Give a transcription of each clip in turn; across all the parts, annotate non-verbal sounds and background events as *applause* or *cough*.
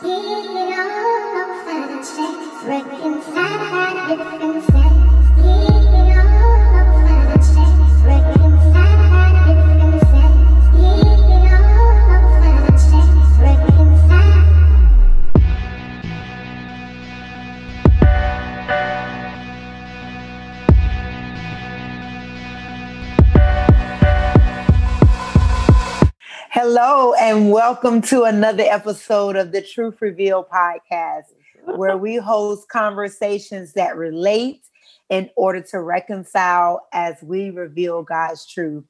Hello, and welcome to another episode of the Truth Reveal podcast, where we host conversations that relate in order to reconcile as we reveal God's truth.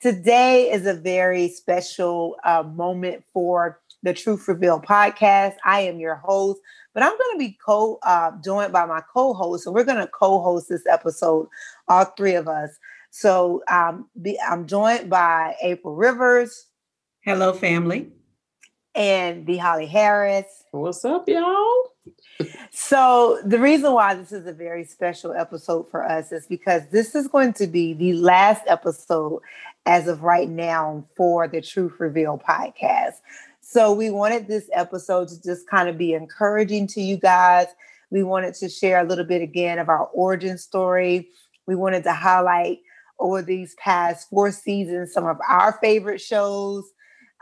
Today is a very special uh, moment for the Truth Reveal podcast. I am your host, but I'm going to be co uh, joined by my co-host, and we're going to co-host this episode, all three of us. So um, be, I'm joined by April Rivers. Hello, family. And the Holly Harris. What's up, y'all? so, the reason why this is a very special episode for us is because this is going to be the last episode as of right now for the Truth Reveal podcast. So, we wanted this episode to just kind of be encouraging to you guys. We wanted to share a little bit again of our origin story. We wanted to highlight over these past four seasons some of our favorite shows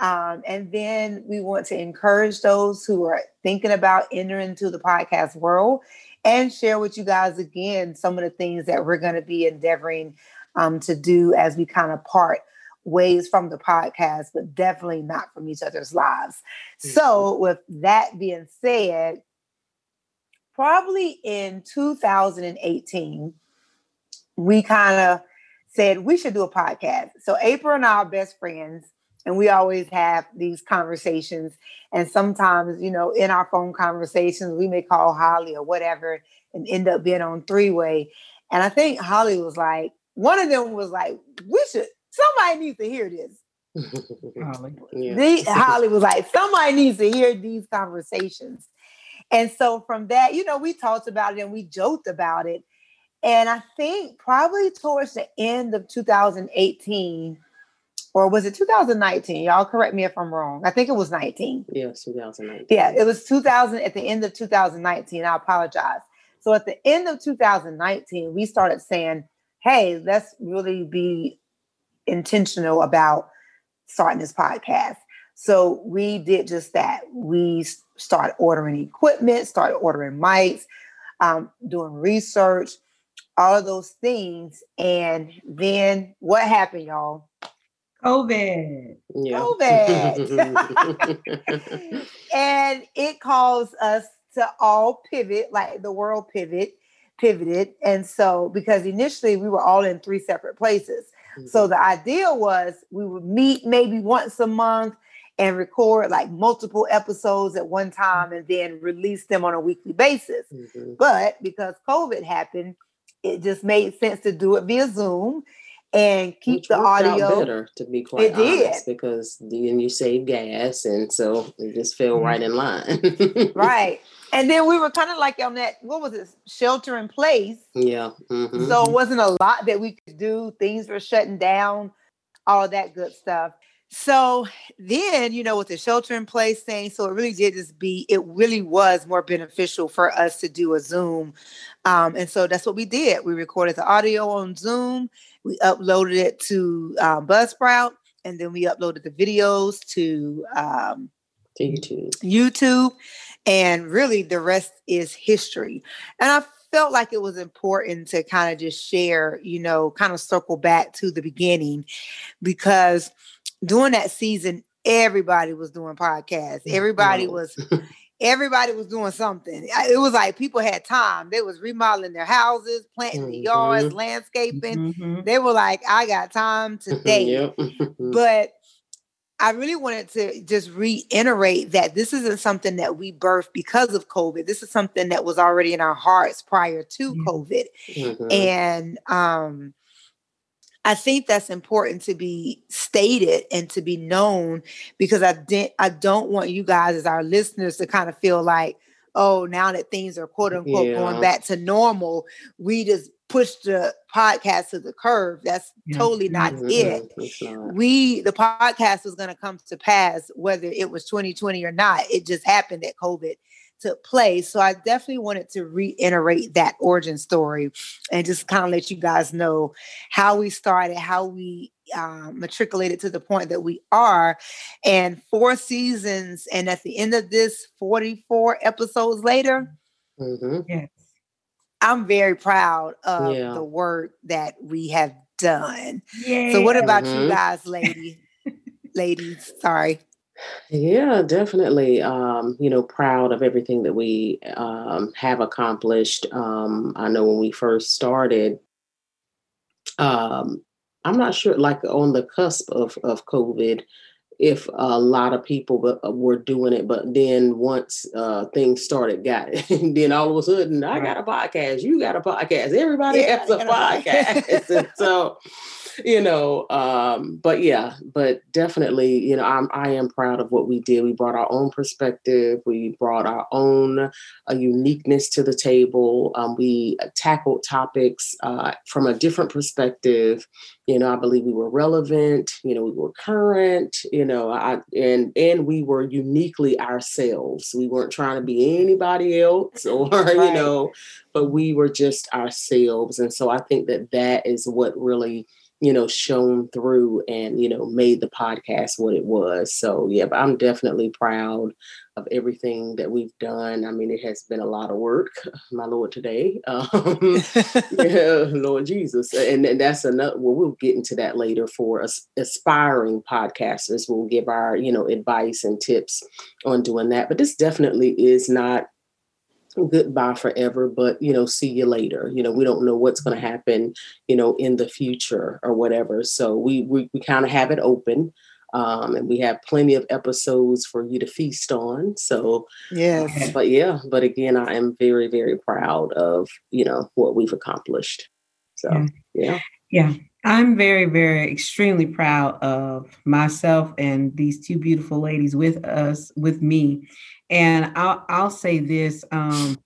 um, and then we want to encourage those who are thinking about entering into the podcast world and share with you guys again some of the things that we're going to be endeavoring um, to do as we kind of part ways from the podcast, but definitely not from each other's lives. Mm-hmm. So, with that being said, probably in 2018, we kind of said we should do a podcast. So, April and I are best friends and we always have these conversations. And sometimes you know in our phone conversations we may call holly or whatever and end up being on three way and i think holly was like one of them was like we should somebody needs to hear this. Holly. *laughs* Yeah. The, *laughs* holly was like somebody needs to hear these conversations. And so from that you know we talked about it and we joked about it. And i think probably towards the end of 2018 or was it 2019? Y'all correct me if I'm wrong. I think it was 19. Yeah, 2019. Yeah, it was 2000 at the end of 2019. I apologize. So at the end of 2019, we started saying, hey, let's really be intentional about starting this podcast. So we did just that. We started ordering equipment, started ordering mics, um, doing research, all of those things. And then what happened, y'all? COVID. Yeah. COVID. *laughs* *laughs* and it caused us to all pivot, like the world pivot, pivoted. And so, because initially we were all in three separate places. Mm-hmm. So the idea was we would meet maybe once a month and record like multiple episodes at one time and then release them on a weekly basis. Mm-hmm. But because COVID happened, it just made sense to do it via Zoom and keep Which the audio better to be quite it honest did. because then you save gas and so it just fell mm-hmm. right in line right *laughs* and then we were kind of like on that what was it shelter in place yeah mm-hmm. so it wasn't a lot that we could do things were shutting down all that good stuff so then you know with the shelter in place thing so it really did just be it really was more beneficial for us to do a zoom um, and so that's what we did we recorded the audio on zoom we uploaded it to uh, Buzzsprout, and then we uploaded the videos to um, YouTube. YouTube, and really the rest is history. And I felt like it was important to kind of just share, you know, kind of circle back to the beginning because during that season, everybody was doing podcasts. *laughs* Everybody was *laughs* everybody was doing something. It was like people had time. They was remodeling their houses, planting mm-hmm. the yards, landscaping. Mm-hmm. They were like, I got time today. but I really wanted to just reiterate that this isn't something that we birthed because of COVID. This is something that was already in our hearts prior to COVID. Mm-hmm. And um I think that's important to be stated and to be known because I didn't I don't want you guys as our listeners to kind of feel like, oh, now that things are quote unquote yeah. going back to normal, we just push the podcast to the curve. That's yeah. totally not mm-hmm. it. Not. We the podcast was going to come to pass whether it was 2020 or not. It just happened that COVID took place. So I definitely wanted to reiterate that origin story and just kind of let you guys know how we started, how we um, matriculated to the point that we are, and four seasons. And at the end of this, 44 episodes later, mm-hmm. yes. I'm very proud of yeah. the work that we have done. Yeah. So, what about mm-hmm. you guys, lady? *laughs* ladies, sorry. Yeah, definitely. Um, you know, proud of everything that we um, have accomplished. Um, I know when we first started, um, I'm not sure, like on the cusp of of COVID, if a lot of people uh, were doing it, but then once uh, things started, got it, *laughs* and then all of a sudden, I got a podcast, you got a podcast, everybody yeah, has a podcast, *laughs* so you know, um, but yeah, but definitely, you know, I'm I am proud of what we did. We brought our own perspective. We brought our own uh, uniqueness to the table. Um, we tackled topics uh, from a different perspective. You know, I believe we were relevant. You know, we were current. You know, I and and we were uniquely ourselves. We weren't trying to be anybody else, or *laughs* right. you know, but we were just ourselves. And so I think that that is what really you know, shown through and, you know, made the podcast what it was. So, yeah, but I'm definitely proud of everything that we've done. I mean, it has been a lot of work, *laughs* my Lord, today. *laughs* Um, *laughs* yeah, Lord Jesus. And, and that's another, well, we'll get into that later for us aspiring podcasters. We'll give our, you know, advice and tips on doing that. But this definitely is not goodbye forever but you know see you later. You know we don't know what's going to happen you know in the future or whatever. So we we, we kind of have it open um, and we have plenty of episodes for you to feast on. So yeah but yeah but again i am very very proud of you know what we've accomplished. So yeah. yeah, yeah. I'm very, very extremely proud of myself and these two beautiful ladies with us, with me. And I'll, I'll say this um,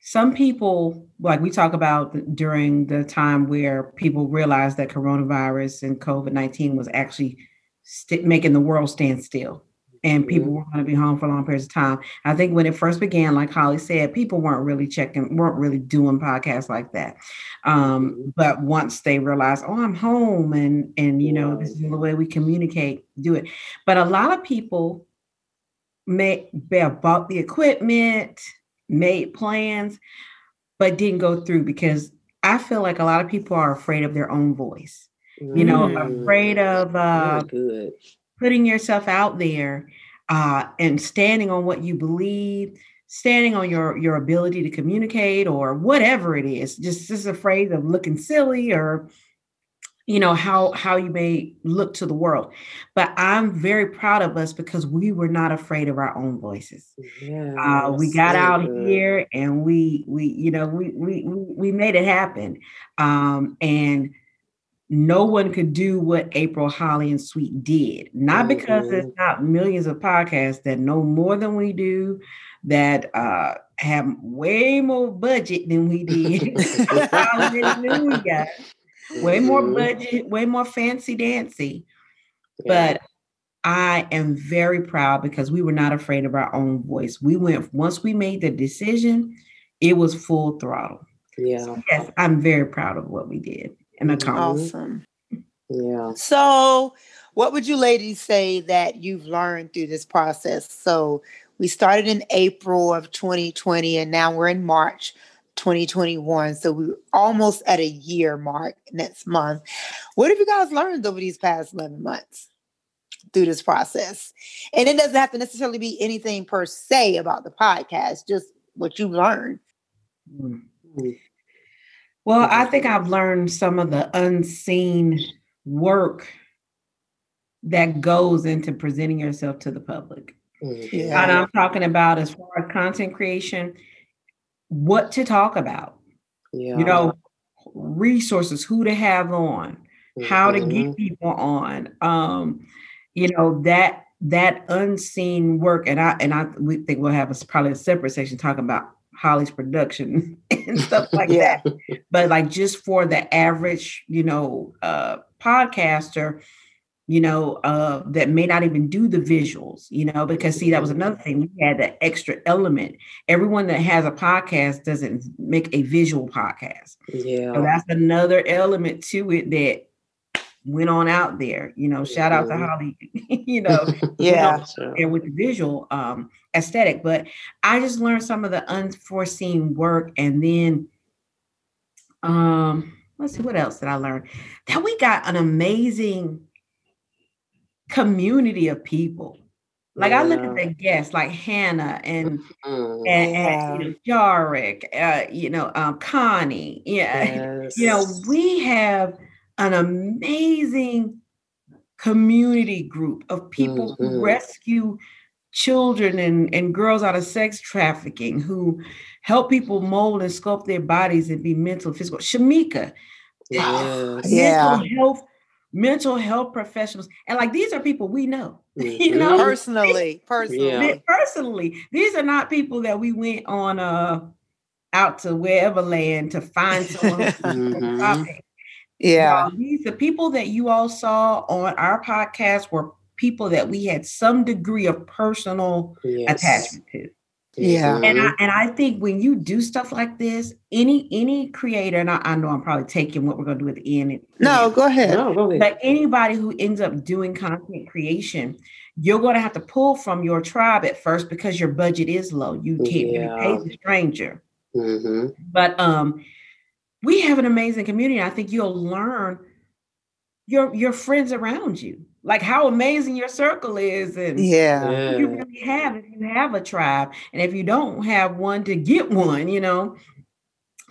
some people, like we talk about during the time where people realized that coronavirus and COVID 19 was actually st- making the world stand still and people mm-hmm. were going to be home for long periods of time. I think when it first began, like Holly said, people weren't really checking, weren't really doing podcasts like that. Um, mm-hmm. but once they realized, oh, I'm home, and and you know, this is the way we communicate, do it. But a lot of people may have bought the equipment, made plans, but didn't go through because I feel like a lot of people are afraid of their own voice. Mm. You know, afraid mm. of uh, putting yourself out there uh, and standing on what you believe, standing on your your ability to communicate or whatever it is. Just just afraid of looking silly or you know how how you may look to the world. But i'm very proud of us because we were not afraid of our own voices. Yeah, uh, we got so out good. here and we we you know we we we made it happen. Um, and no one could do what april holly and sweet did. Not because mm-hmm. there's not millions of podcasts that know more than we do that uh have way more budget than we did *laughs* way more mm-hmm. budget, way more fancy dancy. Yeah. But I am very proud because we were not afraid of our own voice. We went once we made the decision, it was full throttle. Yeah. So yes, I'm very proud of what we did and accomplished. Awesome. Yeah. So, what would you ladies say that you've learned through this process? So, we started in April of 2020 and now we're in March 2021. So we're almost at a year mark next month. What have you guys learned over these past 11 months through this process? And it doesn't have to necessarily be anything per se about the podcast, just what you've learned. Mm-hmm. Well, I think I've learned some of the unseen work that goes into presenting yourself to the public. Yeah. And I'm talking about as far as content creation, what to talk about. Yeah. You know, resources, who to have on, mm-hmm. how to get mm-hmm. people on. Um, you know, that that unseen work, and I and I we think we'll have a, probably a separate section talking about Holly's production *laughs* and stuff *laughs* like yeah. that. But like just for the average, you know, uh, podcaster, you know, uh, that may not even do the visuals, you know, because see, that was another thing. We had that extra element. Everyone that has a podcast doesn't make a visual podcast. Yeah. So that's another element to it that went on out there. You know, shout out to mm-hmm. Holly, *laughs* *laughs* you know, yeah, you know, with the visual um aesthetic. But I just learned some of the unforeseen work and then um let's see what else did I learn? That we got an amazing community of people. Like yeah. I look at the guests like Hannah and mm-hmm. and, and, you know Jarek, uh, you know um, Connie. Yeah, yes. *laughs* you know we have an amazing community group of people mm-hmm. who rescue children and, and girls out of sex trafficking, who help people mold and sculpt their bodies and be mental, physical. Shamika, yes. yeah, mental health, mental health professionals, and like these are people we know, *laughs* mm-hmm. you know, personally, personally, yeah. personally. These are not people that we went on uh out to wherever land to find *laughs* someone. mm-hmm. Yeah. these the people that you all saw on our podcast were people that we had some degree of personal yes. attachment to. Yeah. And I and I think when you do stuff like this, any any creator, and I, I know I'm probably taking what we're gonna do at the end. No, go ahead. No, go ahead. But anybody who ends up doing content creation, you're gonna have to pull from your tribe at first because your budget is low. You can't yeah. really pay the stranger. Mm-hmm. But um we have an amazing community. I think you'll learn your your friends around you, like how amazing your circle is, and yeah, you really have if you have a tribe, and if you don't have one, to get one, you know,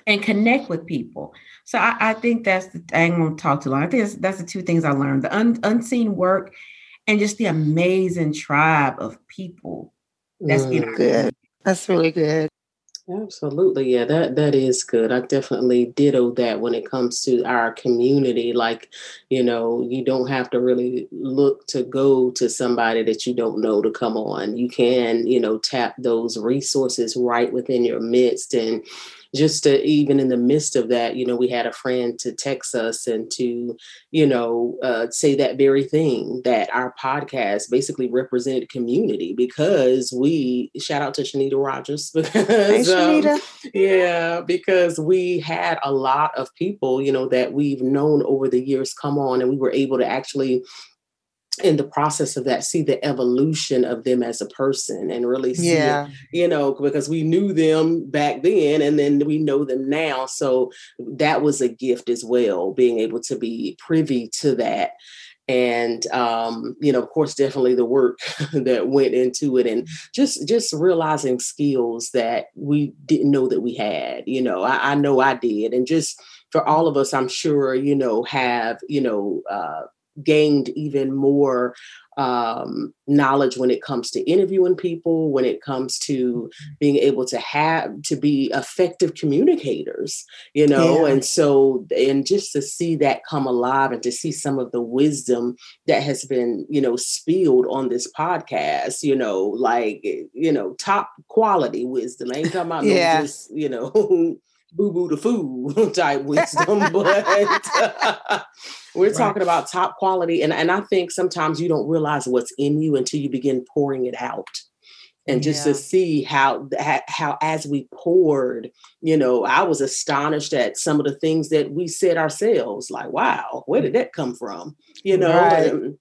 and connect with people. So I, I think that's the I ain't gonna talk too long. I think that's, that's the two things I learned: the un, unseen work and just the amazing tribe of people that's mm, in our good. That's really good. Absolutely. Yeah, that that is good. I definitely ditto that when it comes to our community. Like, you know, you don't have to really look to go to somebody that you don't know to come on. You can, you know, tap those resources right within your midst and just to even in the midst of that, you know, we had a friend to text us and to, you know, uh, say that very thing that our podcast basically represented community because we shout out to Shanita Rogers *laughs* because hey, Shanita. Um, yeah, because we had a lot of people, you know, that we've known over the years come on and we were able to actually in the process of that see the evolution of them as a person and really see yeah. it, you know because we knew them back then and then we know them now. So that was a gift as well being able to be privy to that. And um, you know of course definitely the work *laughs* that went into it and just just realizing skills that we didn't know that we had you know i, I know i did. And just for all of us i'm sure you know have you know uh, gained even more um, knowledge when it comes to interviewing people, when it comes to mm-hmm. being able to have to be effective communicators, you know, yeah. and so and just to see that come alive and to see some of the wisdom that has been, you know, spilled on this podcast, you know, like you know, top quality wisdom. I ain't talking about *laughs* yeah. no just, you know. *laughs* boo boo the food *laughs* type wisdom, *laughs* but *laughs* we're right. talking about top quality. And, and I think sometimes you don't realize what's in you until you begin pouring it out. And just yeah. to see how how as we poured, you know, I was astonished at some of the things that we said ourselves. Like, wow, where did that come from? You know, right. and,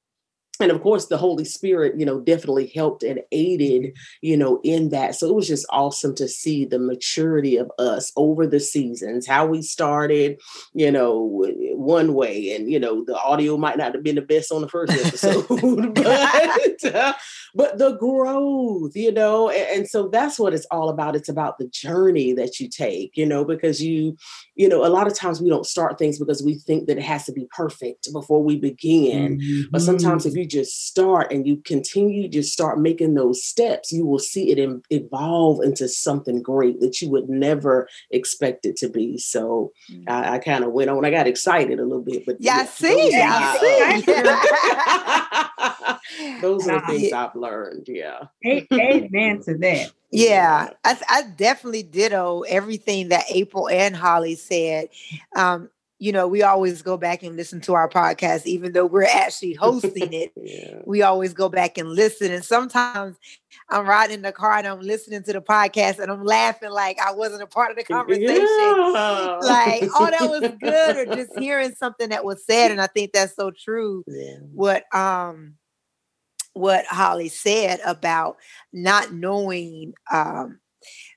and of course the holy spirit you know definitely helped and aided you know in that. So it was just awesome to see the maturity of us over the seasons how we started you know one way. And you know the audio might not have been the best on the first episode *laughs* but *laughs* uh, but the growth you know and, and so that's what it's all about it's about the journey that you take you know because you you know a lot of times we don't start things because we think that it has to be perfect before we begin mm-hmm. but sometimes if you just start and you continue to start making those steps, you will see it in, evolve into something great that you would never expect it to be. So mm-hmm. I, I kind of went on. I got excited a little bit, but yeah, see, yeah, see. *laughs* *laughs* those are the things I've learned. Yeah. Amen to that. Yeah, I, I definitely ditto everything that April and Holly said. Um, you know, we always go back and listen to our podcast, even though we're actually hosting it. *laughs* yeah. We always go back and listen. And sometimes I'm riding in the car and I'm listening to the podcast and I'm laughing like I wasn't a part of the *laughs* conversation. Yeah. Like, oh, that was good, or just *laughs* hearing something that was said. And I think that's so true. Yeah. What um what Holly said about not knowing um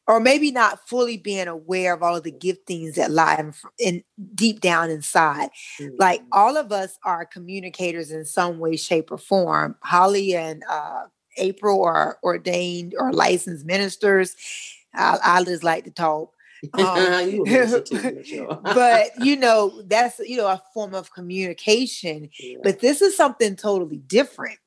or maybe not fully being aware of all of the giftings that lie in, in deep down inside. Mm-hmm. Like all of us are communicators in some way, shape, or form. Holly and uh, April are ordained or licensed ministers. I, I just like to talk. Um, *laughs* *laughs* but *laughs* you know that's you know a form of communication yeah. but this is something totally different.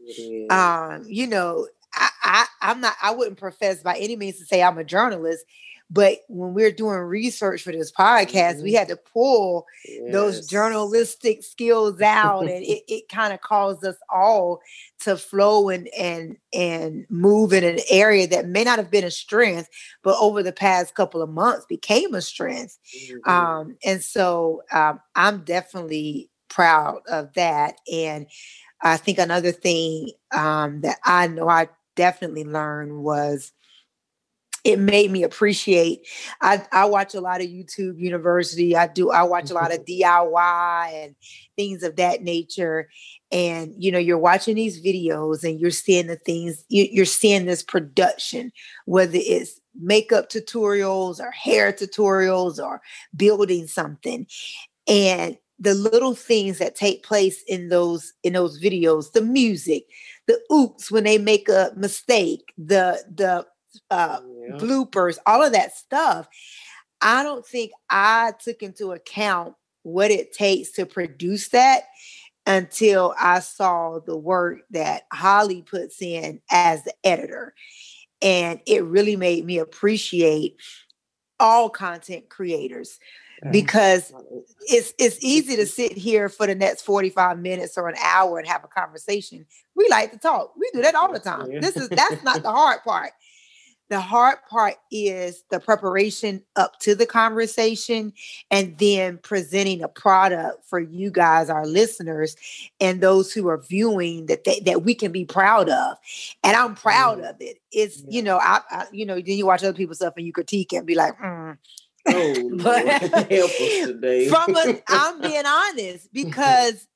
Um you know I, I i'm not i wouldn't profess by any means to say i'm a journalist but when we're doing research for this podcast, mm-hmm. we had to pull yes. those journalistic skills out, and it, it kind of caused us all to flow and and and move in an area that may not have been a strength, but over the past couple of months became a strength. Mm-hmm. Um, and so um, I'm definitely proud of that. And I think another thing um, that I know I definitely learned was it made me appreciate I, I watch a lot of youtube university i do i watch a lot of diy and things of that nature and you know you're watching these videos and you're seeing the things you're seeing this production whether it's makeup tutorials or hair tutorials or building something and the little things that take place in those in those videos the music the oops when they make a mistake the the uh, yeah. bloopers, all of that stuff. I don't think I took into account what it takes to produce that until I saw the work that Holly puts in as the editor. And it really made me appreciate all content creators because it's it's easy to sit here for the next 45 minutes or an hour and have a conversation. We like to talk. We do that all the time. This is that's not the hard part. The hard part is the preparation up to the conversation and then presenting a product for you guys, our listeners, and those who are viewing that they, that we can be proud of. And I'm proud mm. of it. It's, yeah. you know, I, I, you know, then you watch other people's stuff and you critique and be like, mm. Oh, *laughs* but *laughs* help us today. from a, I'm *laughs* being honest because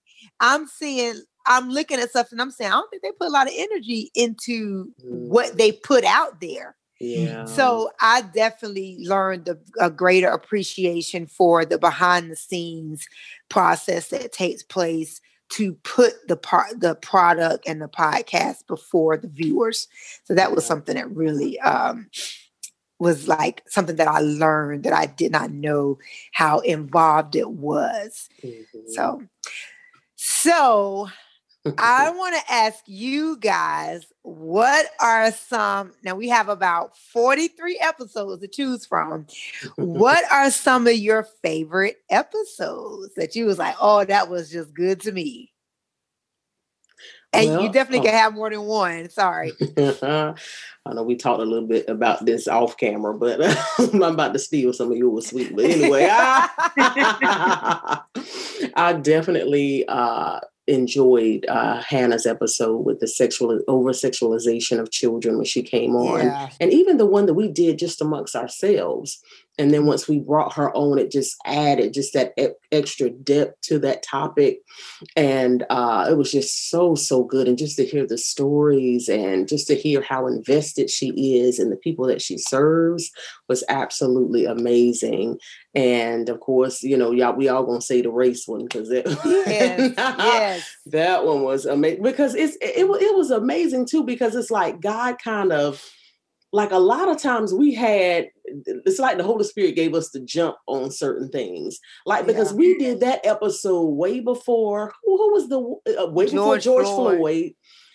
I'm seeing I'm looking at stuff and I'm saying, I don't think they put a lot of energy into mm. what they put out there. Yeah. So I definitely learned a, a, greater appreciation for the behind the scenes process that takes place to put the part the product and the podcast before the viewers. So that was something that really um, was like something that I learned that I did not know how involved it was. Mm-hmm. So so I want to ask you guys what are some now we have about 43 episodes to choose from. *laughs* what are some of your favorite episodes that you was like, oh, that was just good to me? And well, you definitely uh, can have more than one. Sorry. *laughs* I know we talked a little bit about this off camera, but *laughs* I'm about to steal some of yours, sweet. But anyway, I, I definitely uh, enjoyed uh, Hannah's episode with the sexual over sexualization of children when she came on, yeah. and even the one that we did just amongst ourselves and then once we brought her on it just added just that e- extra depth to that topic. And uh, it was just so so good. And just to hear the stories and just to hear how invested she is and the people that she serves was absolutely amazing. And of course you know y'all we all gonna say the race one because *laughs* yes, yes. that one was amazing because it's it, it, it was amazing too because it's like god kind of like a lot of times we had it's like the holy spirit gave us the jump on certain things like because yeah. we did that episode way before who, who was the uh, way george before george floyd, floyd.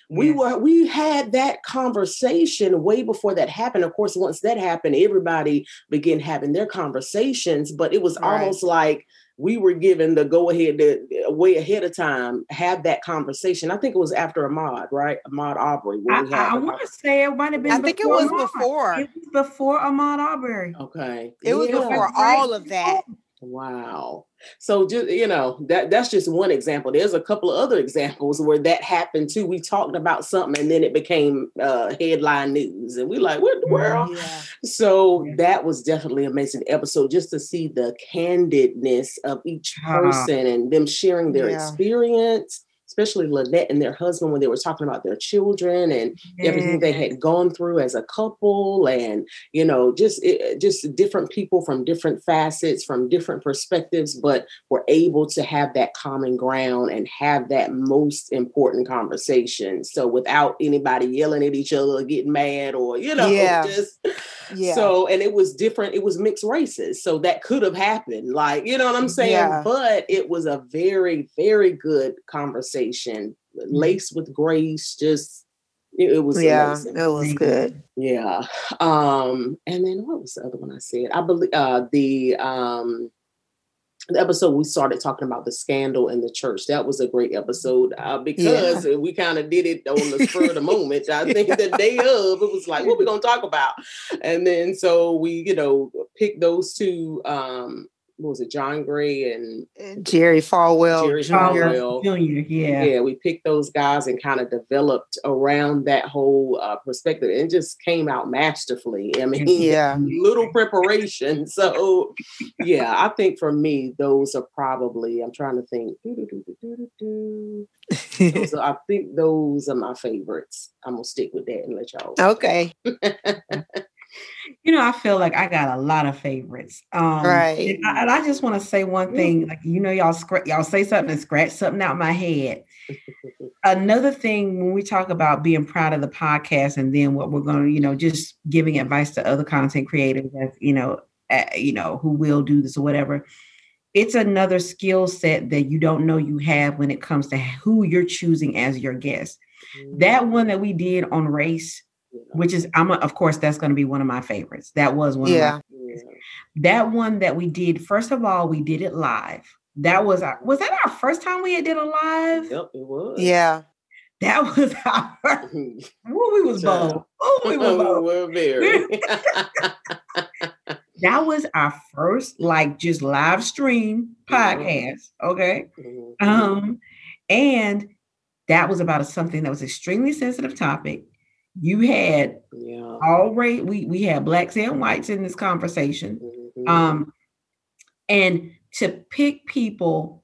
we yes. were we had that conversation way before that happened of course once that happened everybody began having their conversations but it was right. almost like we were given the go ahead to way ahead of time have that conversation. I think it was after Ahmaud, right? Ahmaud Arbery. I, I want to say it might have been. I think it was Ahmaud. before. It was before Ahmaud Arbery. Okay, it was before all of that. Wow. So just you know that that's just one example. There's a couple of other examples where that happened too. We talked about something and then it became uh, headline news, and we like, what the world? Yeah. So Yeah. that was definitely an amazing episode just to see the candidness of each Ah. person and them sharing their Yeah. experience, especially Lynette and their husband when they were talking about their children and everything they had gone through as a couple and you know just it, just different people from different facets from different perspectives but were able to have that common ground and have that most important conversation so without anybody yelling at each other or getting mad or you know Yeah. *laughs* just Yeah. so and it was different it was mixed races so that could have happened like you know what i'm saying Yeah. but it was a very very good conversation laced with grace just it, it was yeah, amazing. it was good. yeah um and then what was the other one i said? I believe uh the um the episode we started talking about the scandal in the church. That was a great episode uh, because we kind of did it on the spur of the *laughs* moment. I think the day of it was like what we gonna talk about? And then so we you know picked those two um what was it john gray and Jerry Falwell Jerry Falwell. Junior, yeah. yeah. we picked those guys and kind of developed around that whole uh, perspective and it just came out masterfully i mean *laughs* Yeah. little preparation. So, yeah, I think for me, those are probably, I'm trying to think. so I think those are my favorites. I'm going to stick with that and let y'all. okay. *laughs* *laughs* You know, I feel like I got a lot of favorites. Um, Right. And I, and I just want to say one thing. Like, you know, y'all scra- y'all say something and scratch something out my head. *laughs* Another thing when we talk about being proud of the podcast, and then what we're going to, you know, just giving advice to other content creators, as you know, uh, you know, who will do this or whatever. It's another skill set that you don't know you have when it comes to who you're choosing as your guest. That one that we did on race, which is I'm a, of course that's going to be one of my favorites. That was one. Yeah. Of my, that one that we did. First of all, we did it live. That was our was that our first time we had did a live? Yep, it was. Yeah. That *laughs* was our first. *laughs* Ooh, we was bold. Ooh, we was bold. *laughs* We're very. That was our first like just live stream podcast. Okay. Um, and that was about a, something that was extremely sensitive topic. You had yeah. all right, we we had blacks and whites in this conversation. Mhm. Um, and to pick people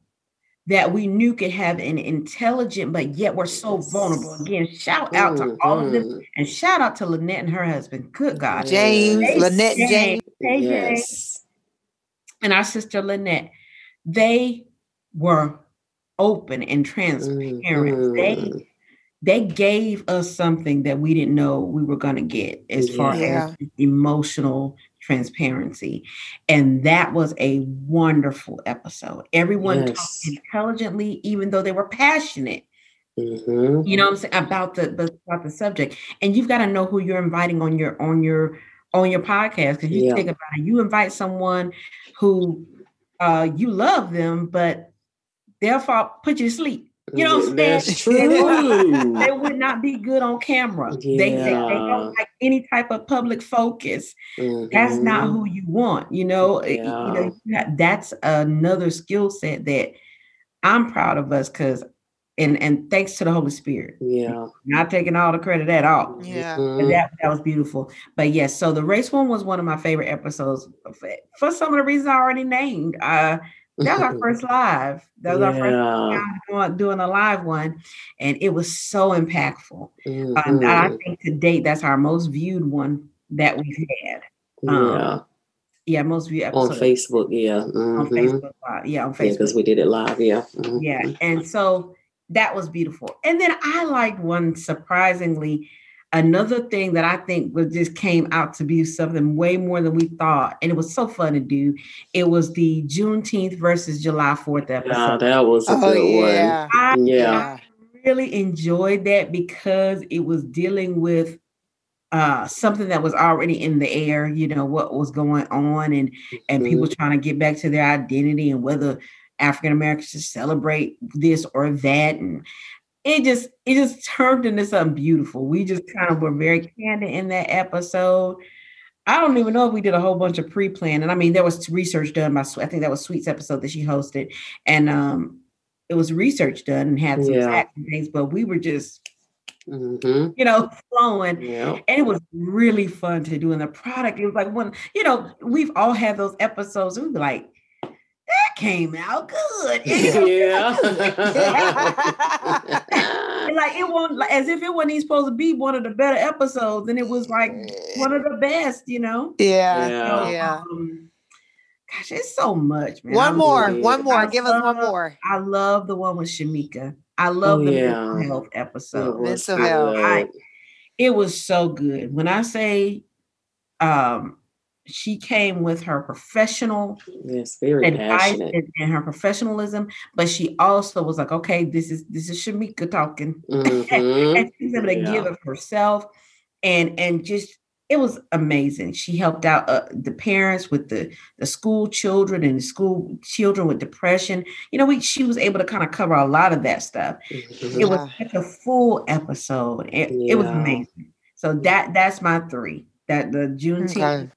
that we knew could have an intelligent, but yet were so vulnerable. Again, shout out to all of them Mhm. and shout out to Lynette and her husband. Good God. James, Hey, Lynette James. Hey, James. Yes. and our sister Lynette, they were open and transparent. They Mhm. They gave us something that we didn't know we were going to get as far Yeah. as emotional transparency. And that was a wonderful episode. Everyone talked intelligently, even though they were passionate. Mhm. You know what I'm saying about the about the subject. And you've got to know who you're inviting on your on your on your podcast because you Yeah. think about it. You invite someone who uh you love them, but they'll fall, put you to sleep. You know what I'm saying? That's true. they would not be good on camera. They, they, they don't like any type of public focus. That's not who you want. You know, It- you know that- that's another skill set that I'm proud of us because, and and thanks to the Holy Spirit, Yeah. not taking all the credit at all. Yeah. But that that was beautiful. But yes, so the race one was one of my favorite episodes for, for some of the reasons I already named. Uh, that was our *laughs* first live. That was our first time doing, a live one, and it was so impactful. Um, I Mhm. think to date, that's our most viewed one that we've had. um, Yeah. Yeah, most viewed On episode Facebook. Yeah. on Mhm. Facebook. Live. Yeah, on Facebook. because we did it live. Yeah. Mhm. Yeah, and so that was beautiful. And then I liked one surprisingly. Another thing that I think was just came out to be something way more than we thought, and it was so fun to do. It was the Juneteenth versus July Fourth Yeah, episode. that was a Oh good yeah. I one. Yeah. really enjoyed that because it was dealing with uh, something that was already in the air, you know, what was going on and and people Mhm. trying to get back to their identity and whether African Americans should celebrate this or that. And it just it just turned into something beautiful. We just kind of were very candid in that episode. I don't even know if we did a whole bunch of pre-plan. And I mean, there was research done by I think that was Sweet's episode that she hosted. And um it was research done and had some Yeah. things, but we were just, Mhm. you know, flowing Yeah. and it was really fun to do in the product. It was like when you know we've all had those episodes. and We'd be like, "That came out good," Yeah, *laughs* *laughs* like it won't like as if it wasn't even supposed to be one of the better episodes, and it was like one of the best. You know, Yeah. Yeah. So, Yeah. um, gosh, it's so much, man. I One more. really- One more. I Give us one more. I love the one with Shamika. I love Oh, the yeah. mental health It episode. was Mental health. I- it was so good. When I say um she came with her professional Yes, very advice passionate. and, and her professionalism, but she also was like, okay, this is this is Shamika talking. Mhm. *laughs* And she's able to give of herself and and just it was amazing. She helped out uh, the parents with the the school children and the school children with depression. You know, we she was able to kind of cover a lot of that stuff it was such a full episode. It, it was amazing. So that that's my three. That the Juneteenth, Okay.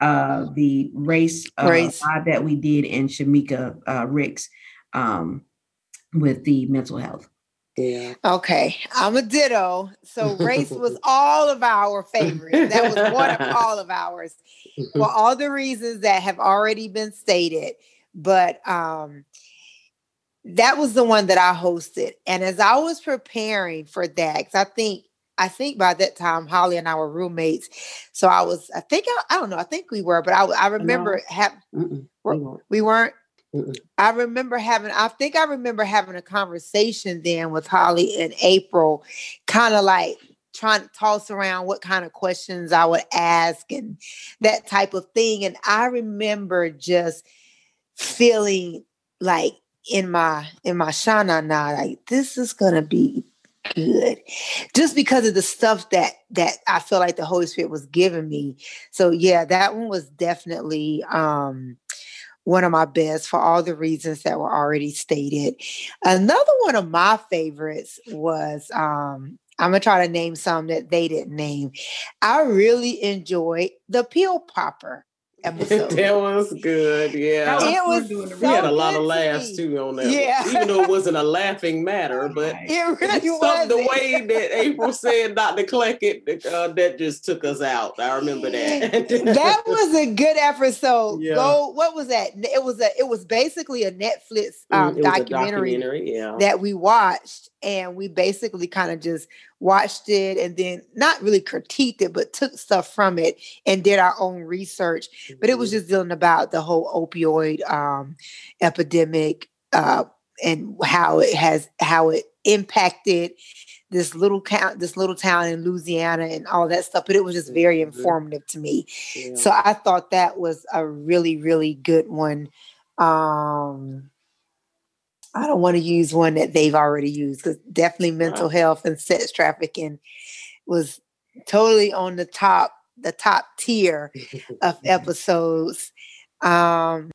Uh, the race, uh, Race. live that we did in Shamika uh, Ricks um, with the mental health. Yeah. Okay, I'm a ditto. So race was *laughs* all of our favorites. That was one of *laughs* all of ours for all the reasons that have already been stated. But um that was the one that I hosted. And as I was preparing for that, because I think I think by that time Holly and I were roommates. So I was, I think I, I don't know, I think we were, but I, I remember Mm-mm. We're- We weren't. I remember having, I think I remember having a conversation then with Holly in April, kind of like trying to toss around what kind of questions I would ask and that type of thing. And I remember just feeling like in my in my shana na, like this is gonna be good. Just because of the stuff that that i feel like the holy spirit was giving me. So yeah that one was definitely um one of my best for all the reasons that were already stated. Another one of my favorites was um i'm gonna try to name some that they didn't name. I really enjoyed the pill popper episode that was good. Yeah. That it was fun doing the we had a lot of laughs me. too on that. one. Yeah. Even though it *laughs* wasn't a laughing matter, but it really was the way that April said Dr. Cluckett, uh, that just took us out. I remember that. *laughs* that was a good episode. Yeah. Go. What was that? It was a. It was basically a Netflix Mm, um, it was a documentary, documentary, yeah. that we watched, and we basically kind of just watched it, and then not really critiqued it, but took stuff from it and did our own research. But it was Mhm. just dealing about the whole opioid um, epidemic uh, and how it has how it impacted this little count, this little town in Louisiana, and all that stuff. But it was just very informative to me. Yeah. So I thought that was a really, really good one. Um, I don't want to use one that they've already used because definitely mental Right. health and sex trafficking was totally on the top, the top tier *laughs* of episodes. Um,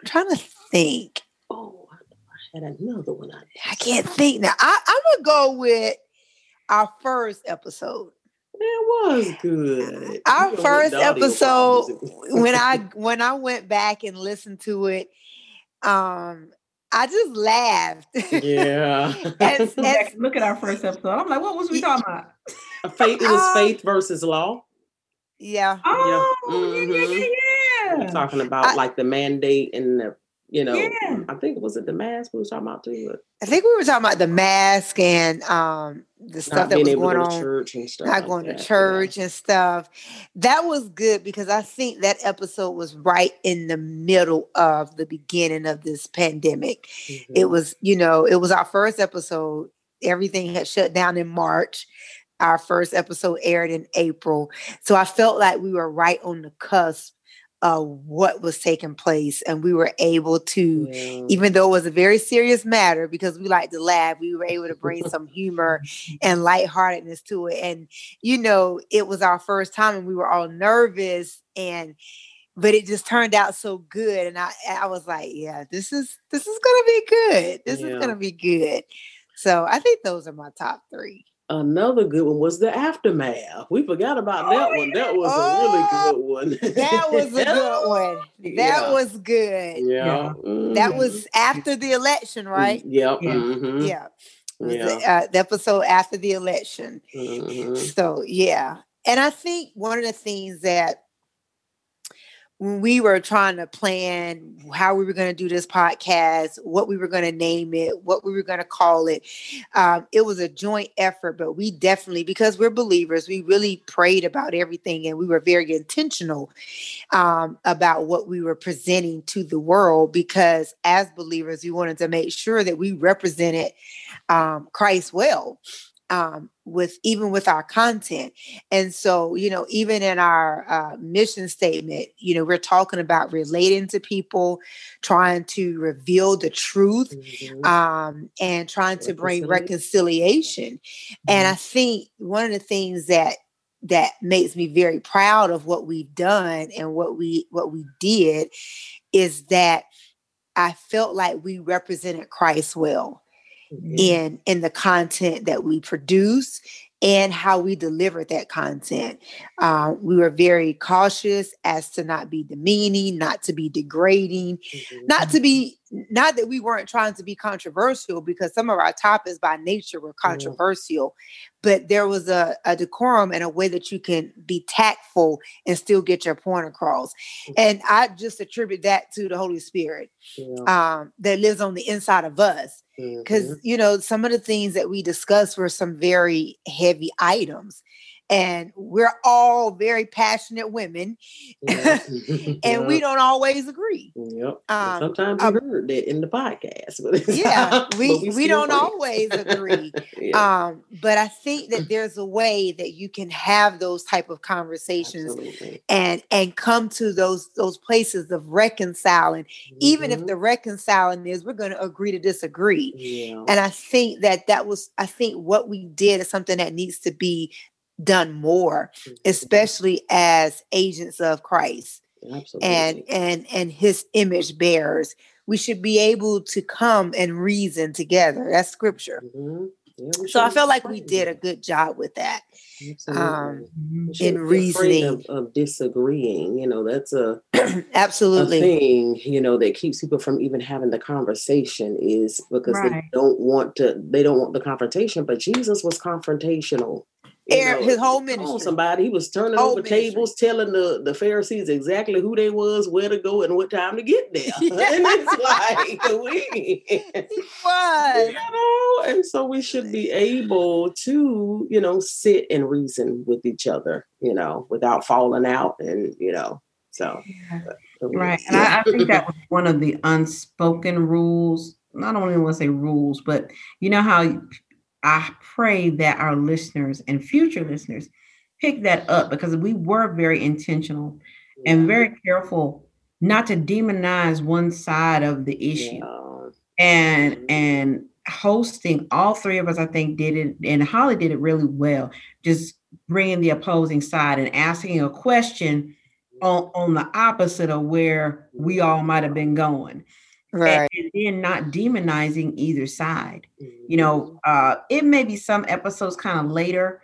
I'm trying to think. oh, I had another one. I I can't think now. I, I'm gonna go with our first episode. It was good. Our first episode, when I *laughs* when I went back and listened to it, um, I just laughed. yeah, *laughs* *laughs* As- Look look at our first episode. I'm like, what was we talking about? faith. It was Um, faith versus law. yeah, Oh, yeah, Mhm. yeah, yeah, yeah. Talking about I- like the mandate and the, you know, Yeah. I think was it the mask we was talking about too. I think we were talking about the mask and um the stuff that was going on. church and stuff. Not going to yeah. church and stuff. That was good because I think that episode was right in the middle of the beginning of this pandemic. It Mhm. was, you know, it was our first episode. Everything had shut down in March. Our first episode aired in April. So I felt like we were right on the cusp uh, what was taking place. And we were able to, yeah. even though it was a very serious matter, because we like to laugh, we were able to bring some humor *laughs* and lightheartedness to it. And, you know, it was our first time and we were all nervous and but it just turned out so good and i i was like yeah this is this is gonna be good this yeah. is gonna be good so i think those are my top three Another good one was the aftermath. We forgot about oh, that one. That was oh, a really oh, good one. that was a *laughs* good one. That yeah. was good. Yeah. Mm-hmm. That was after the election, right? Yep. Yeah. Mm-hmm. Yeah. yeah. The, uh, the, episode after the election. Mm-hmm. So, yeah. And I think one of the things that when we were trying to plan how we were going to do this podcast, what we were going to name it, what we were going to call it, um, it was a joint effort. But we definitely, because we're believers, we really prayed about everything and we were very intentional um, about what we were presenting to the world. Because as believers, we wanted to make sure that we represented um, Christ well um, with even with our content. And so, you know, even in our uh, mission statement, you know, we're talking about relating to people, trying to reveal the truth, mm-hmm. um, and trying to bring reconciliation. Mm-hmm. And I think one of the things that that makes me very proud of what we've done and what we what we did is that I felt like we represented Christ well mm-hmm. in in the content that we produce and how we deliver that content. Uh, we were very cautious as to not be demeaning, not to be degrading, mm-hmm. not to be, not that we weren't trying to be controversial, because some of our topics by nature were mm-hmm. controversial, mm-hmm. but there was a, a, decorum and a way that you can be tactful and still get your point across. Mm-hmm. And I just attribute that to the Holy Spirit yeah. um, that lives on the inside of us because mm-hmm. you know some of the things that we discussed were some very heavy items and we're all very passionate women *laughs* and we *laughs* don't always agree yep. Um, sometimes you heard that in the podcast yeah we, we, we don't always agree *laughs* yeah. um, but i think that *clears throat* there's a way that you can have those type of conversations Absolutely. and and come to those those places of reconciling mm-hmm. even if mm-hmm. the reconciling is we're going to agree to disagree yeah. and i think that that was i think what we did is something that needs to be done more, mm-hmm. especially as agents of Christ Absolutely. and and and his image bearers. We should be able to come and reason together. That's scripture. Mm-hmm. Yeah, so I felt like we did a good job with that. Um, in reasoning of, of, disagreeing, you know, that's a *clears throat* absolutely a thing, you know, that keeps people from even having the conversation is because right. they don't want to, they don't want the confrontation. But Jesus was confrontational Air, his whole ministry. somebody, he was turning whole over ministry. tables, telling the, the Pharisees exactly who they was, where to go, and what time to get there. Yeah. *laughs* *laughs* and it's like we. *laughs* You know, and so we should be able to, you know, sit and reason with each other, you know, without falling out, and you know, so. Right, and I, I think that was one of the unspoken rules. I don't even want to say rules, but you know how I pray that our listeners and future listeners pick that up because we were very intentional and very careful not to demonize one side of the issue. Yeah. And mm-hmm. and hosting all three of us I think did it and Holly did it really well. Just bringing the opposing side and asking a question on, on the opposite of where we all might have been going right and, and, then not demonizing either side you know mm-hmm. uh it may be some episodes kind of later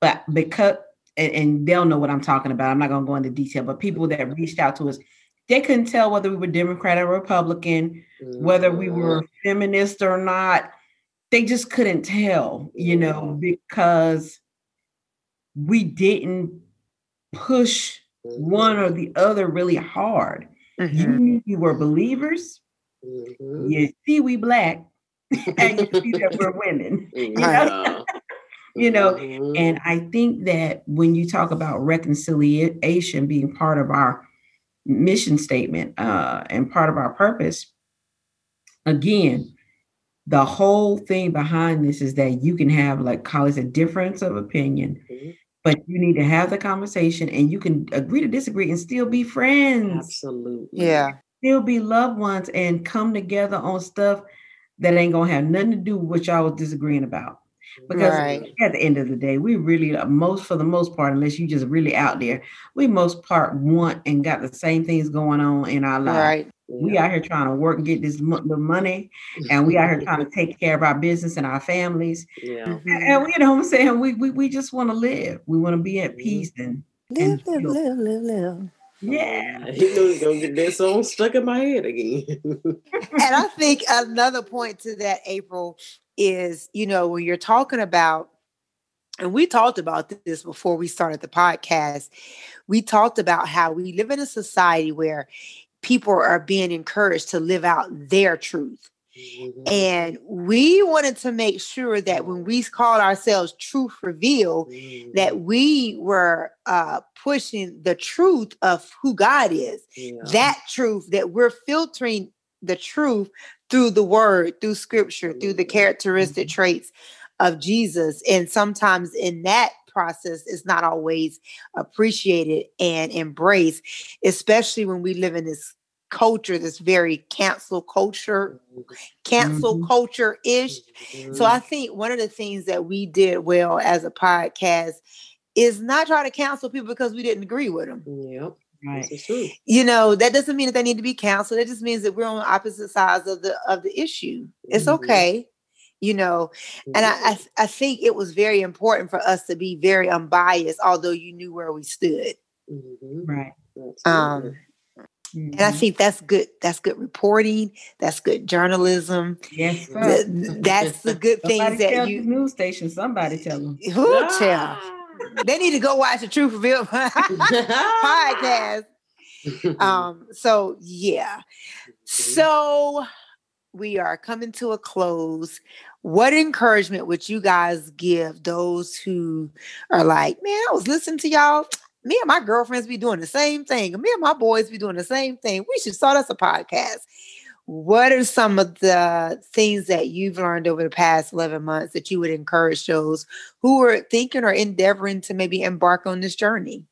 but because and, and, they'll know what i'm talking about i'm not going to go into detail but people that reached out to us they couldn't tell whether we were democrat or republican mm-hmm. whether we were mm-hmm. feminist or not they just couldn't tell you know because we didn't push one or the other really hard mm-hmm. you, you were believers Mm-hmm. You see, we black, *laughs* and you see that we're women. *laughs* You know, *laughs* you know mm-hmm. and I think that when you talk about reconciliation being part of our mission statement uh, and part of our purpose, again, the whole thing behind this is that you can have, like Holly a difference of opinion, mm-hmm. but you need to have the conversation and you can agree to disagree and still be friends. Absolutely. Yeah. Still be loved ones and come together on stuff that ain't gonna have nothing to do with what y'all was disagreeing about. Because Right. at the end of the day, we really uh, most for the most part, unless you just really out there, we most part want and got the same things going on in our lives. Right. We out here trying to work and get this the money, and we out here trying to take care of our business and our families. Yeah. And we, you know what I'm saying? We we, we just want to live. We want to be at Mhm. peace and Live, and live, live, live, live. Yeah. He knew he gonna get that song stuck in my head again. *laughs* and I think another point to that, April, is you know, when you're talking about, and we talked about this before we started the podcast, we talked about how we live in a society where people are being encouraged to live out their truth. And we wanted to make sure that when we called ourselves Truth Reveal, that we were uh, pushing the truth of who God is Yeah. that truth that we're filtering the truth through the word through scripture through the Mhm. characteristic traits of jesus and sometimes in that process it's not always appreciated and embraced especially when we live in this culture this very cancel culture cancel Mhm. culture ish Mhm. so I think one of the things that we did well as a podcast is not try to cancel people because we didn't agree with them. Yep. Right. True. You know, that doesn't mean that they need to be canceled. It just means that we're on opposite sides of the of the issue. It's Mhm. okay. You know, and I, I I think it was very important for us to be very unbiased, although you knew where we stood. Mhm. Right. Um, and I Mhm. think that's good. That's good reporting. That's good journalism. yes, sir. Th- That's the good things that the you. news station. Somebody tell them. Who tell? They need to go watch the Truth Reveal *laughs* podcast. *laughs* Um, so yeah. So we are coming to a close. What encouragement would you guys give those who are like, man, I was listening to y'all. Me and my girlfriends be doing the same thing. Me and my boys be doing the same thing. We should start us a podcast. What are some of the things that you've learned over the past 11 months that you would encourage those who are thinking or endeavoring to maybe embark on this journey?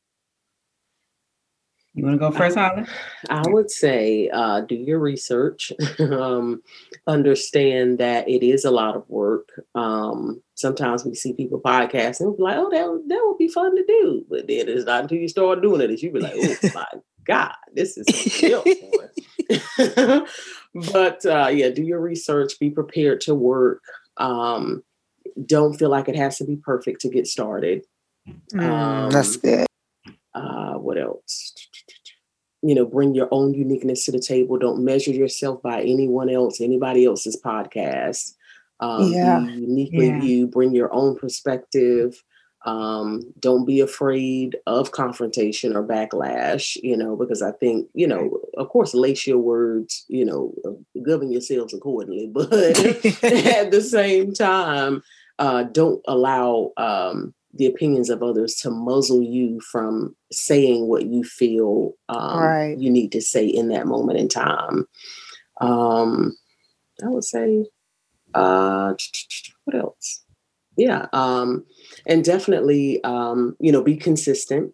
You want to go first, Holly? I would say uh, do your research. *laughs* um, understand that it is a lot of work. Um, sometimes we see people podcasting, and we're like, "Oh, that would- that would be fun to do," but then it's not until you start doing it that you be like, "Oh *laughs* my god, this is something else." *laughs* but uh, yeah, do your research. Be prepared to work. Um, don't feel like it has to be perfect to get started. Mm, that's Um, good. uh, what else? You know, bring your own uniqueness to the table. Don't measure yourself by anyone else, anybody else's podcast. Um, Yeah. Be uniquely Yeah. you. Bring your own perspective. Um, don't be afraid of confrontation or backlash. You know, because I think you know, of course, lace your words. You know, uh, govern yourselves accordingly. *laughs* But *laughs* at the same time, uh, don't allow um, the opinions of others to muzzle you from saying what you feel um, Right. you need to say in that moment in time. Um, I would say, uh, what else? Yeah, um, and definitely, um, you know, be consistent.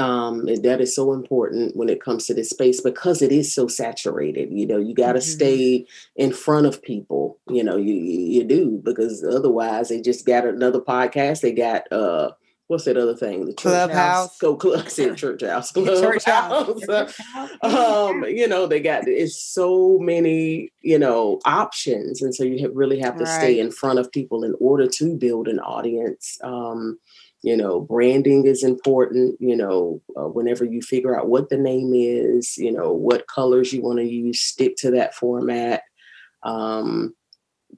Um, and that is so important when it comes to this space because it is so saturated. You know, you got to Mhm. stay in front of people. You know, you you do because otherwise they just got another podcast. They got uh, what's that other thing? The church Clubhouse. house. Go club. I said church house. Church house. Clubhouse. *laughs* um, you know, they got it's so many, you know, options. And so you have really have to stay in front of people in order to build an audience. Um, you know, branding is important, you know, uh, whenever you figure out what the name is, you know, what colors you want to use, stick to that format. Um,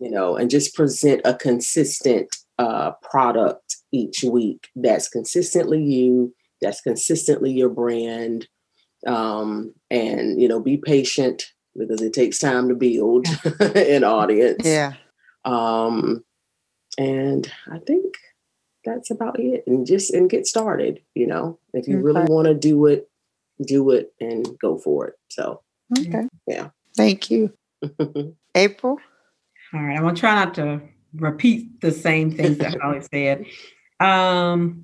you know, and just present a consistent uh, product each week that's consistently you, that's consistently your brand um, and you know be patient because it takes time to build *laughs* an audience yeah. um, and i think that's about it and just and get started you know if you really want to do it do it and go for it so Okay. Yeah. Thank you. *laughs* April. All right. I'm gonna try not to repeat the same things that Holly *laughs* said. Um,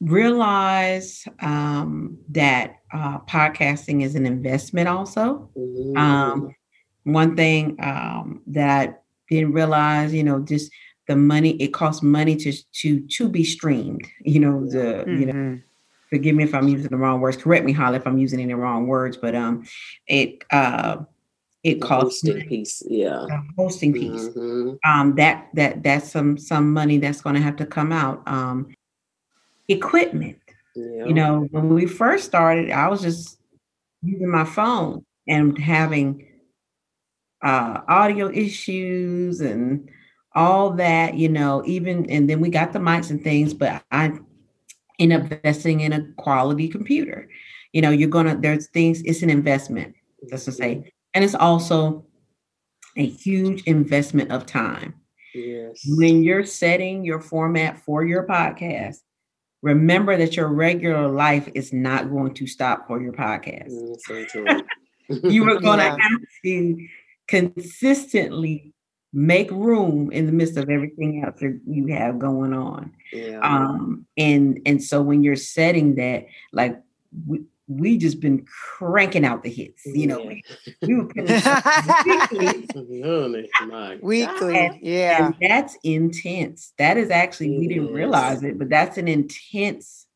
realize um, that uh, podcasting is an investment also. Mm-hmm. Um, one thing um, that I didn't realize, you know, just the money, it costs money to to to be streamed, you know, the mm-hmm. you know mm-hmm. forgive me if I'm using the wrong words. Correct me, Holly, if I'm using any wrong words, but um it uh it costs hosting piece, yeah. hosting piece. Mm-hmm. Um that that that's some some money that's gonna have to come out. Um equipment. Yeah. You know, when we first started, I was just using my phone and having uh, audio issues and all that, you know, even, and then we got the mics and things, but I end up investing in a quality computer. You know, you're gonna, there's things, it's an investment, just to say. Mm-hmm. And it's also a huge investment of time. Yes. When you're setting your format for your podcast, remember that your regular life is not going to stop for your podcast. Mm, so *laughs* you are going *laughs* to yeah. have to consistently make room in the midst of everything else that you have going on. Yeah. Um, and and so when you're setting that, like we, we just been cranking out the hits. You know, yeah. we, were *laughs* weekly. weekly, and, yeah. And that's intense. That is actually we didn't realize it, but that's an intense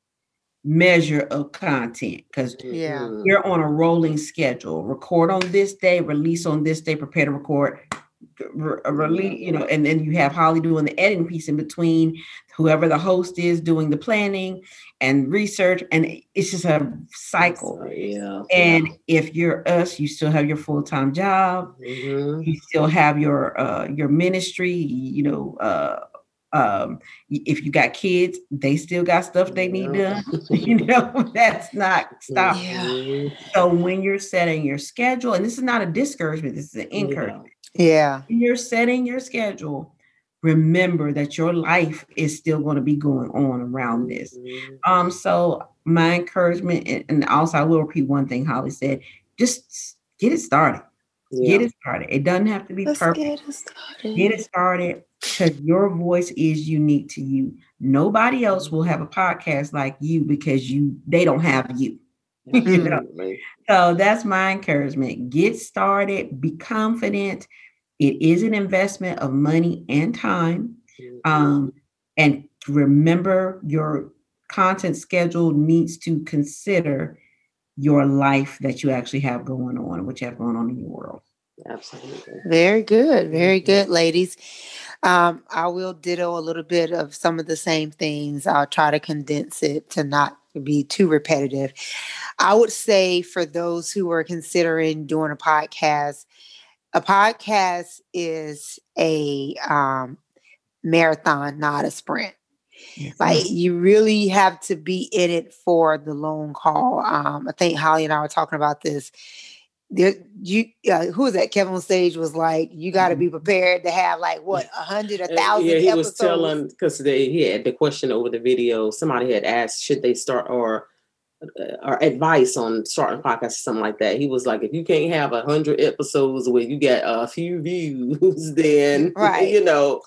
measure of content because yeah you're on a rolling schedule record on this day release on this day prepare to record release, you know, and then you have Holly doing the editing piece in between, whoever the host is doing the planning and research, and it's just a cycle. Yeah. And if you're us, you still have your full time job. Mm-hmm. You still have your uh, your ministry. You know. Uh, um, if you got kids, they still got stuff they need done. *laughs* you know, that's not stopping. Yeah. So when you're setting your schedule, and this is not a discouragement, this is an encouragement. Yeah. When you're setting your schedule, remember that your life is still going to be going on around this. Mm-hmm. Um, so my encouragement, and also I will repeat one thing Holly said, just get it started. Yeah. Get it started. It doesn't have to be Let's perfect. Get it started. Get it started because your voice is unique to you. Nobody else will have a podcast like you because you they don't have you. *laughs* you know? So that's my encouragement. Get started, be confident, it is an investment of money and time. Mm-hmm. Um, and remember, your content schedule needs to consider your life that you actually have going on, what you have going on in your world. Absolutely. Very good. Very good, ladies. Um, I will ditto a little bit of some of the same things. I'll try to condense it to not be too repetitive. I would say for those who are considering doing a podcast, a podcast is a um, marathon, not a sprint. Yes. Like you really have to be in it for the long haul. Um, I think Holly and I were talking about this. There, you uh, who was that? Kevin on stage was like, you got to be mm-hmm. prepared to have like what a hundred, a thousand. Yeah, he episodes. was telling because he had the question over the video. Somebody had asked, should they start or uh, or advice on starting podcasts or something like that. He was like, if you can't have a hundred episodes where you get a few views, *laughs* then right. you know,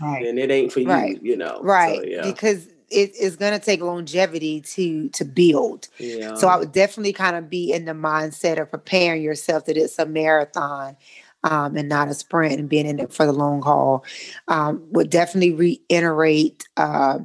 right. then it ain't for you, right. you know. Right. So, yeah. Because it is going to take longevity to to build. Yeah. So I would definitely kind of be in the mindset of preparing yourself that it's a marathon um, and not a sprint and being in it for the long haul. Um, would definitely reiterate uh,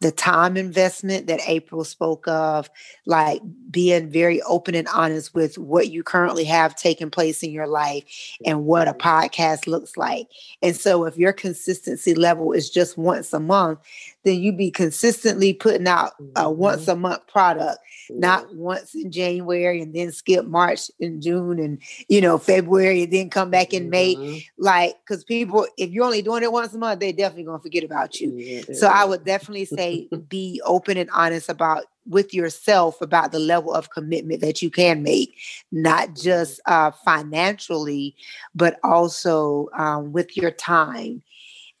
the time investment that April spoke of, like being very open and honest with what you currently have taking place in your life and what a podcast looks like. And so, if your consistency level is just once a month, then you be consistently putting out a mm-hmm. once a month product, not once in January and then skip March and June and you know February and then come back in May. Mm-hmm. Like, because people, if you're only doing it once a month, they're definitely gonna forget about you. So I would definitely say *laughs* be open and honest about with yourself about the level of commitment that you can make, not just uh, financially, but also um, with your time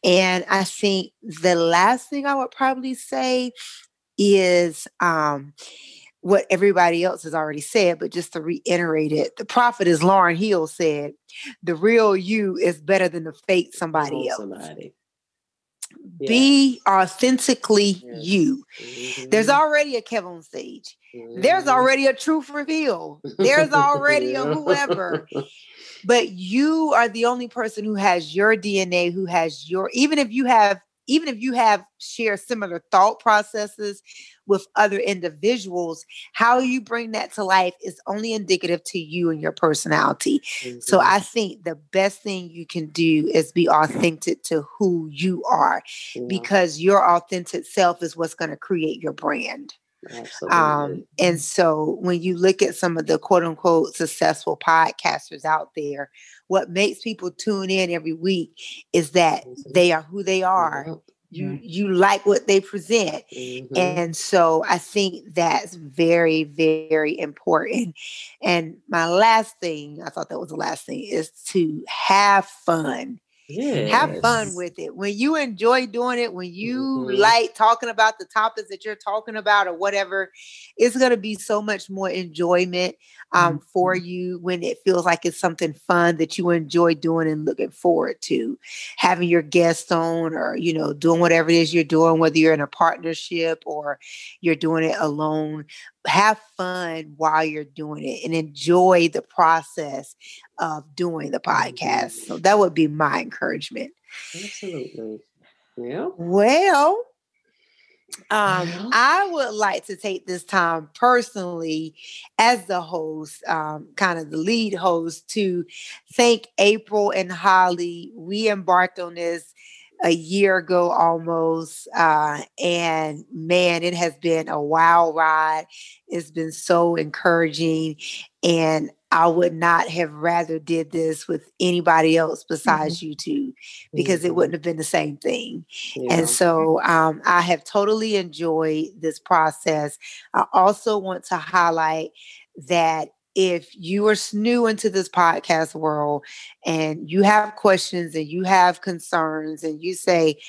and I think the last thing I would probably say is um, what everybody else has already said, but just to reiterate it, the prophet is Lauryn Hill said, the real you is better than the fake somebody else. Somebody. Yes. Be authentically yes. you. Mm-hmm. There's already a Kevin on stage. Mm-hmm. There's already a truth reveal. *laughs* There's already a whoever. *laughs* But you are the only person who has your DNA, who has your, even if you have, even if you have share similar thought processes, with other individuals, how you bring that to life is only indicative to you and your personality. Mm-hmm. So I think the best thing you can do is be authentic to who you are yeah. because your authentic self is what's going to create your brand. Um, and so when you look at some of the quote unquote successful podcasters out there, what makes people tune in every week is that mm-hmm. they are who they are. Mm-hmm you you like what they present mm-hmm. and so i think that's very very important and my last thing i thought that was the last thing is to have fun Yes. Have fun with it. When you enjoy doing it, when you mm-hmm. like talking about the topics that you're talking about or whatever, it's going to be so much more enjoyment um, mm-hmm. for you when it feels like it's something fun that you enjoy doing and looking forward to. Having your guests on or, you know, doing whatever it is you're doing, whether you're in a partnership or you're doing it alone have fun while you're doing it and enjoy the process of doing the podcast. So that would be my encouragement. Absolutely. Yeah. Well, um, I would like to take this time personally, as the host, um, kind of the lead host, to thank April and Holly. We embarked on this a year ago almost. Uh, and man, it has been a wild ride. It's been so encouraging. And I would not have rather did this with anybody else besides mm-hmm. you two because mm-hmm. it wouldn't have been the same thing. Yeah. And so um, I have totally enjoyed this process. I also want to highlight that if you are new into this podcast world and you have questions and you have concerns and you say,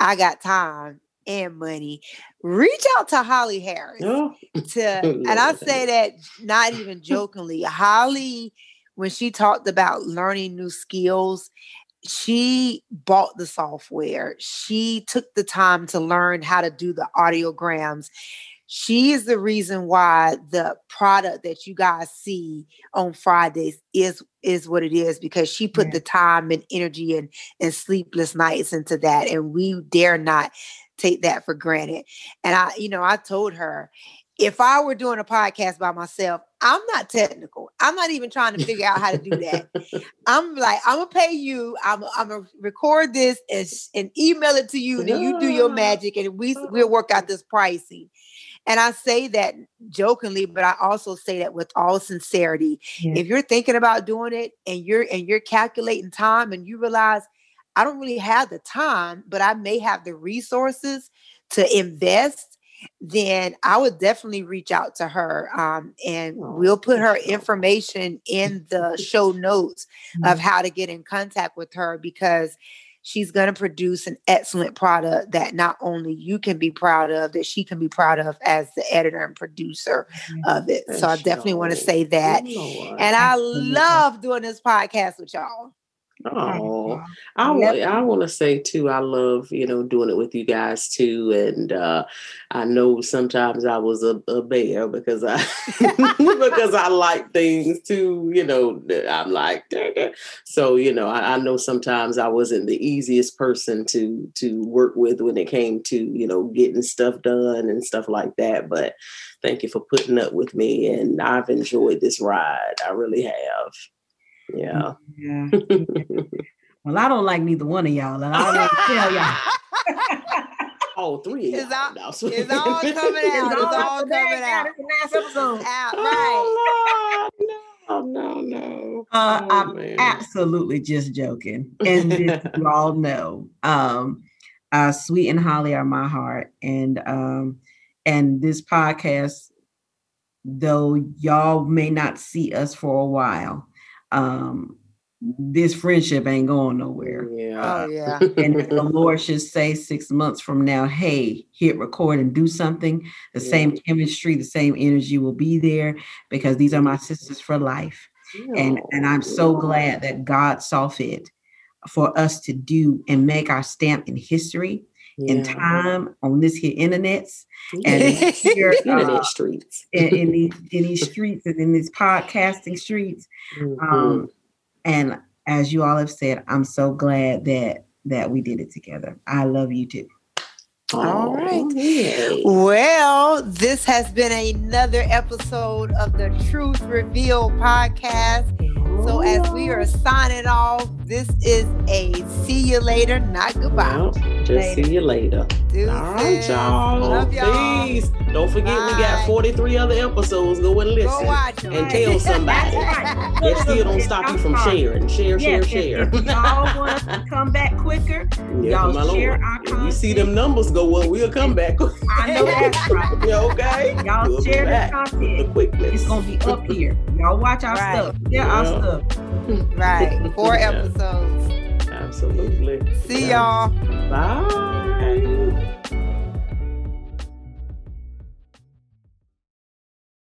I got time and money, reach out to Holly Harris. To *laughs* and I say that not even jokingly. Holly, when she talked about learning new skills, she bought the software. She took the time to learn how to do the audiograms she is the reason why the product that you guys see on Fridays is is what it is because she put yeah. the time and energy and and sleepless nights into that and we dare not take that for granted. And I you know, I told her if I were doing a podcast by myself, I'm not technical. I'm not even trying to figure out how to do that. *laughs* I'm like, I'm gonna pay you. I'm, I'm gonna record this and, and email it to you, and then you do your ah. magic, and we we'll work out *laughs* this pricing. And I say that jokingly, but I also say that with all sincerity. Yeah. If you're thinking about doing it and you're and you're calculating time and you realize I don't really have the time, but I may have the resources to invest, then I would definitely reach out to her. Um, and oh, we'll put her information in the show notes mm-hmm. of how to get in contact with her because she's going to produce an excellent product that not only you can be proud of, that she can be proud of as the editor and producer of it. so I definitely want to say that. And I love doing this podcast with y'all. Oh, I want I want to say too. I love you know doing it with you guys too, and uh, I know sometimes I was a, a bear because I *laughs* because I like things too. You know, I'm like so. You know, I, I, know sometimes I wasn't the easiest person to to work with when it came to you know getting stuff done and stuff like that. But thank you for putting up with me, and I've enjoyed this ride. I really have. Yeah. Yeah. well, I don't like neither one of y'all, and I don't tell y'all. all *laughs* three of y'all. It's all, *laughs* it's all coming out. It's, all, coming out. It's the last episode. *laughs* Out, right. Oh, no, no, no. Uh, oh, I'm man. absolutely just joking. And you all know, um, uh, Sweet and Holly are my heart. And um, and this podcast, though y'all may not see us for a while, um, this friendship ain't going nowhere. Yeah. Oh, *laughs* yeah. and if the Lord should say six months from now, hey, hit record and do something, the yeah. same chemistry, the same energy will be there because these are my sisters for life. Yeah. And and I'm so glad that God saw fit for us to do and make our stamp in history yeah. in time on this here internets and *laughs* here, internet uh, streets in, in, these *laughs* in these streets and in these podcasting streets. Mm-hmm. Um, and as you all have said, I'm so glad that that we did it together. I love you too. All right. Yay. Well, this has been another episode of the Truth Reveal podcast. So, as we are signing off, this is a see you later, not goodbye. Well, just later. see you later. Deuces. All right, y'all. Love y'all. Please don't forget Bye. we got 43 other episodes. Go and listen. Go watch them. And tell *laughs* somebody. That still don't stop you from sharing. Share, share, share. If y'all *laughs* want to come back quicker, yeah, y'all share Lord. our content. If we see them numbers go up, we'll come back. I know that's *laughs* right. yeah, okay. Y'all we'll share the content. It's going to be up here. Y'all watch our right. stuff. Yeah, yeah, our stuff up. right. *laughs* Four yeah. episodes. Absolutely. See yeah. y'all. Bye.